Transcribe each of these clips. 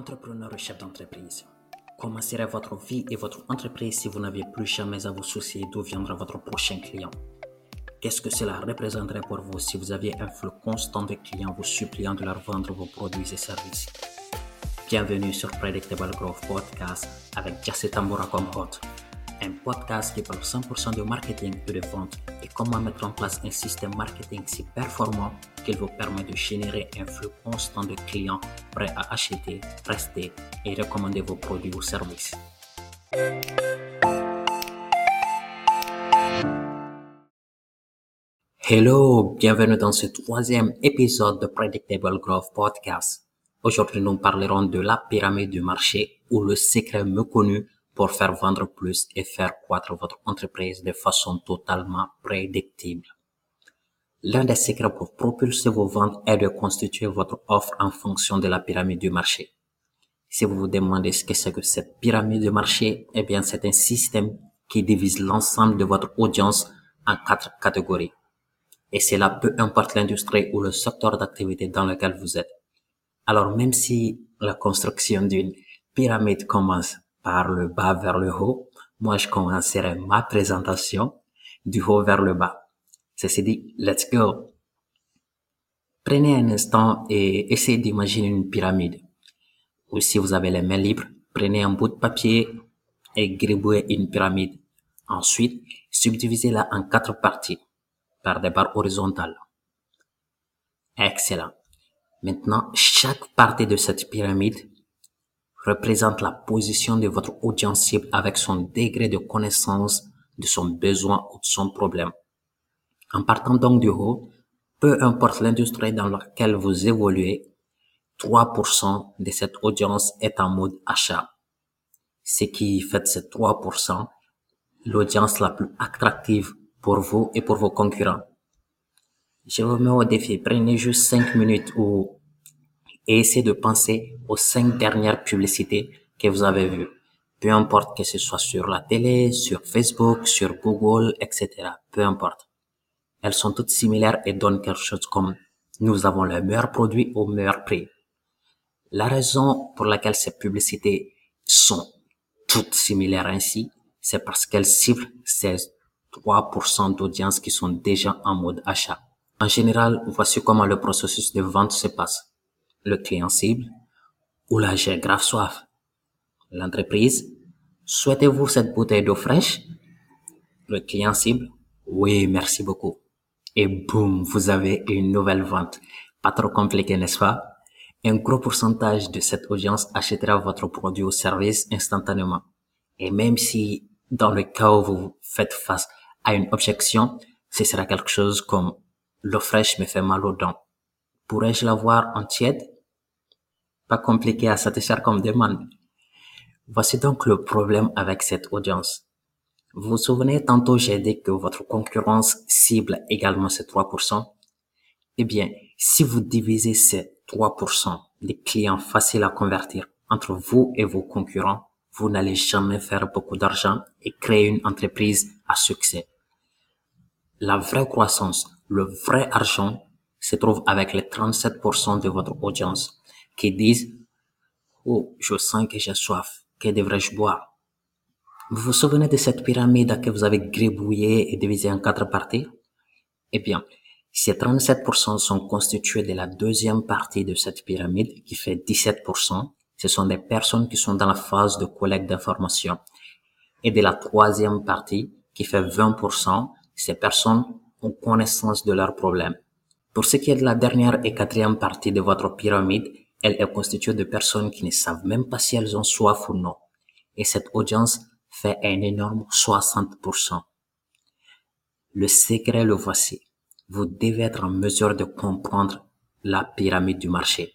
Entrepreneur ou chef d'entreprise, comment serait votre vie et votre entreprise si vous n'aviez plus jamais à vous soucier d'où viendra votre prochain client. Qu'est-ce que cela représenterait pour vous si vous aviez un flux constant de clients vous suppliant de leur vendre vos produits et services? Bienvenue sur Predictable Growth Podcast avec Jesse Tambora comme hôte. Un podcast qui parle 100% de marketing et de vente et comment mettre en place un système marketing si performant vous permet de générer un flux constant de clients prêts à acheter, rester et recommander vos produits ou services. Hello, bienvenue dans ce troisième épisode de Predictable Growth Podcast. Aujourd'hui, nous parlerons de la pyramide du marché ou le secret méconnu pour faire vendre plus et faire croître votre entreprise de façon totalement prédictible. L'un des secrets pour propulser vos ventes est de constituer votre offre en fonction de la pyramide du marché. Si vous vous demandez ce que c'est que cette pyramide du marché, eh bien, c'est un système qui divise l'ensemble de votre audience en quatre catégories. Et cela peu importe l'industrie ou le secteur d'activité dans lequel vous êtes. Alors, même si la construction d'une pyramide commence par le bas vers le haut, moi je commencerai ma présentation du haut vers le bas. Ceci dit, let's go. Prenez un instant et essayez d'imaginer une pyramide. Ou si vous avez les mains libres, prenez un bout de papier et gribouillez une pyramide. Ensuite, subdivisez-la en quatre parties par des barres horizontales. Excellent. Maintenant, chaque partie de cette pyramide représente la position de votre audience cible avec son degré de connaissance de son besoin ou de son problème. En partant donc du haut, peu importe l'industrie dans laquelle vous évoluez, 3% de cette audience est en mode achat. Ce qui fait ces 3% l'audience la plus attractive pour vous et pour vos concurrents. Je vous mets au défi, prenez juste 5 minutes ou et essayez de penser aux cinq dernières publicités que vous avez vues. Peu importe que ce soit sur la télé, sur Facebook, sur Google, etc. Peu importe. Elles sont toutes similaires et donnent quelque chose comme nous avons le meilleur produit au meilleur prix. La raison pour laquelle ces publicités sont toutes similaires ainsi, c'est parce qu'elles ciblent ces 3% d'audience qui sont déjà en mode achat. En général, voici comment le processus de vente se passe le client cible ou j'ai grave soif. L'entreprise, souhaitez-vous cette bouteille d'eau fraîche? Le client cible, oui, merci beaucoup. Et boum, vous avez une nouvelle vente. Pas trop compliqué, n'est-ce pas? Un gros pourcentage de cette audience achètera votre produit ou service instantanément. Et même si dans le cas où vous faites face à une objection, ce sera quelque chose comme l'eau fraîche me fait mal aux dents. Pourrais-je l'avoir en tiède? Pas compliqué à satisfaire comme demande. Voici donc le problème avec cette audience. Vous vous souvenez, tantôt j'ai dit que votre concurrence cible également ces 3%. Eh bien, si vous divisez ces 3% des clients faciles à convertir entre vous et vos concurrents, vous n'allez jamais faire beaucoup d'argent et créer une entreprise à succès. La vraie croissance, le vrai argent se trouve avec les 37% de votre audience qui disent Oh, je sens que j'ai soif, que devrais-je boire? Vous vous souvenez de cette pyramide que vous avez gribouillée et divisée en quatre parties? Eh bien, ces 37% sont constitués de la deuxième partie de cette pyramide qui fait 17%. Ce sont des personnes qui sont dans la phase de collecte d'informations. Et de la troisième partie qui fait 20%, ces personnes ont connaissance de leurs problèmes. Pour ce qui est de la dernière et quatrième partie de votre pyramide, elle est constituée de personnes qui ne savent même pas si elles ont soif ou non. Et cette audience fait un énorme 60%. Le secret le voici. Vous devez être en mesure de comprendre la pyramide du marché.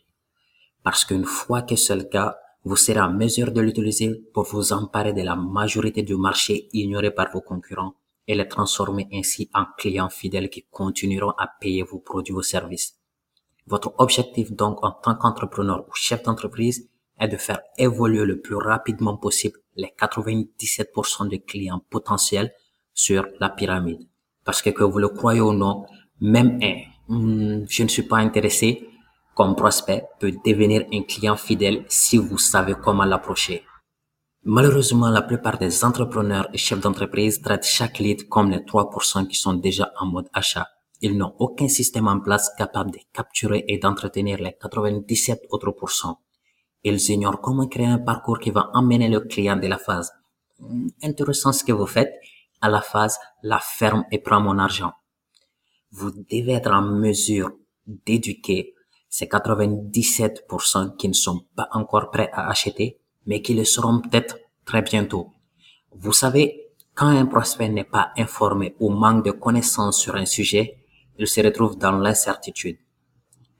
Parce qu'une fois que c'est le cas, vous serez en mesure de l'utiliser pour vous emparer de la majorité du marché ignoré par vos concurrents et les transformer ainsi en clients fidèles qui continueront à payer vos produits ou services. Votre objectif donc en tant qu'entrepreneur ou chef d'entreprise est de faire évoluer le plus rapidement possible les 97% de clients potentiels sur la pyramide. Parce que que vous le croyez ou non, même un, hmm, je ne suis pas intéressé, comme prospect peut devenir un client fidèle si vous savez comment l'approcher. Malheureusement, la plupart des entrepreneurs et chefs d'entreprise traitent chaque lead comme les 3% qui sont déjà en mode achat. Ils n'ont aucun système en place capable de capturer et d'entretenir les 97 autres pourcents. Ils ignorent comment créer un parcours qui va emmener le client de la phase hmm, intéressant ce que vous faites à la phase la ferme et prends mon argent. Vous devez être en mesure d'éduquer ces 97% qui ne sont pas encore prêts à acheter, mais qui le seront peut-être très bientôt. Vous savez, quand un prospect n'est pas informé ou manque de connaissances sur un sujet, il se retrouve dans l'incertitude.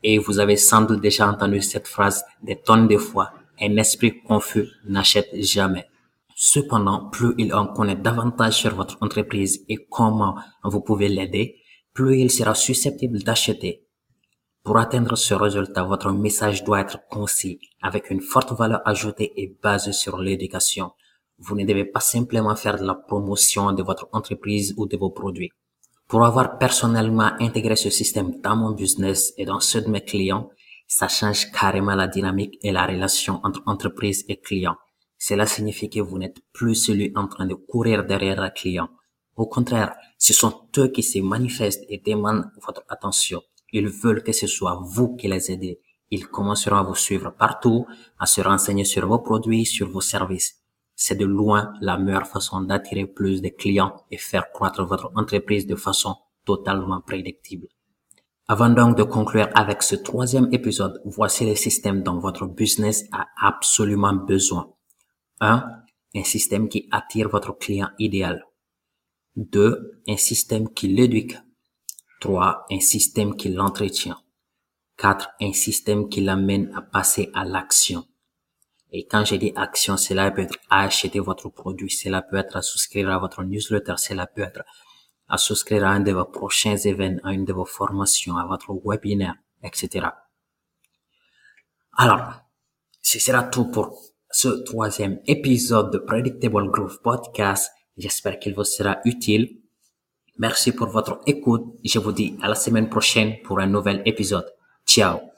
Et vous avez sans doute déjà entendu cette phrase des tonnes de fois, un esprit confus n'achète jamais. Cependant, plus il en connaît davantage sur votre entreprise et comment vous pouvez l'aider, plus il sera susceptible d'acheter. Pour atteindre ce résultat, votre message doit être concis, avec une forte valeur ajoutée et basé sur l'éducation. Vous ne devez pas simplement faire de la promotion de votre entreprise ou de vos produits. Pour avoir personnellement intégré ce système dans mon business et dans ceux de mes clients, ça change carrément la dynamique et la relation entre entreprise et client. Cela signifie que vous n'êtes plus celui en train de courir derrière un client. Au contraire, ce sont eux qui se manifestent et demandent votre attention. Ils veulent que ce soit vous qui les aidez. Ils commenceront à vous suivre partout, à se renseigner sur vos produits, sur vos services c'est de loin la meilleure façon d'attirer plus de clients et faire croître votre entreprise de façon totalement prédictible. Avant donc de conclure avec ce troisième épisode, voici les systèmes dont votre business a absolument besoin. 1. Un système qui attire votre client idéal. 2. Un système qui l'éduque. 3. Un système qui l'entretient. 4. Un système qui l'amène à passer à l'action. Et quand j'ai dit action, cela peut être acheter votre produit, cela peut être à souscrire à votre newsletter, cela peut être à souscrire à un de vos prochains événements, à une de vos formations, à votre webinaire, etc. Alors, ce sera tout pour ce troisième épisode de Predictable Growth Podcast. J'espère qu'il vous sera utile. Merci pour votre écoute. Je vous dis à la semaine prochaine pour un nouvel épisode. Ciao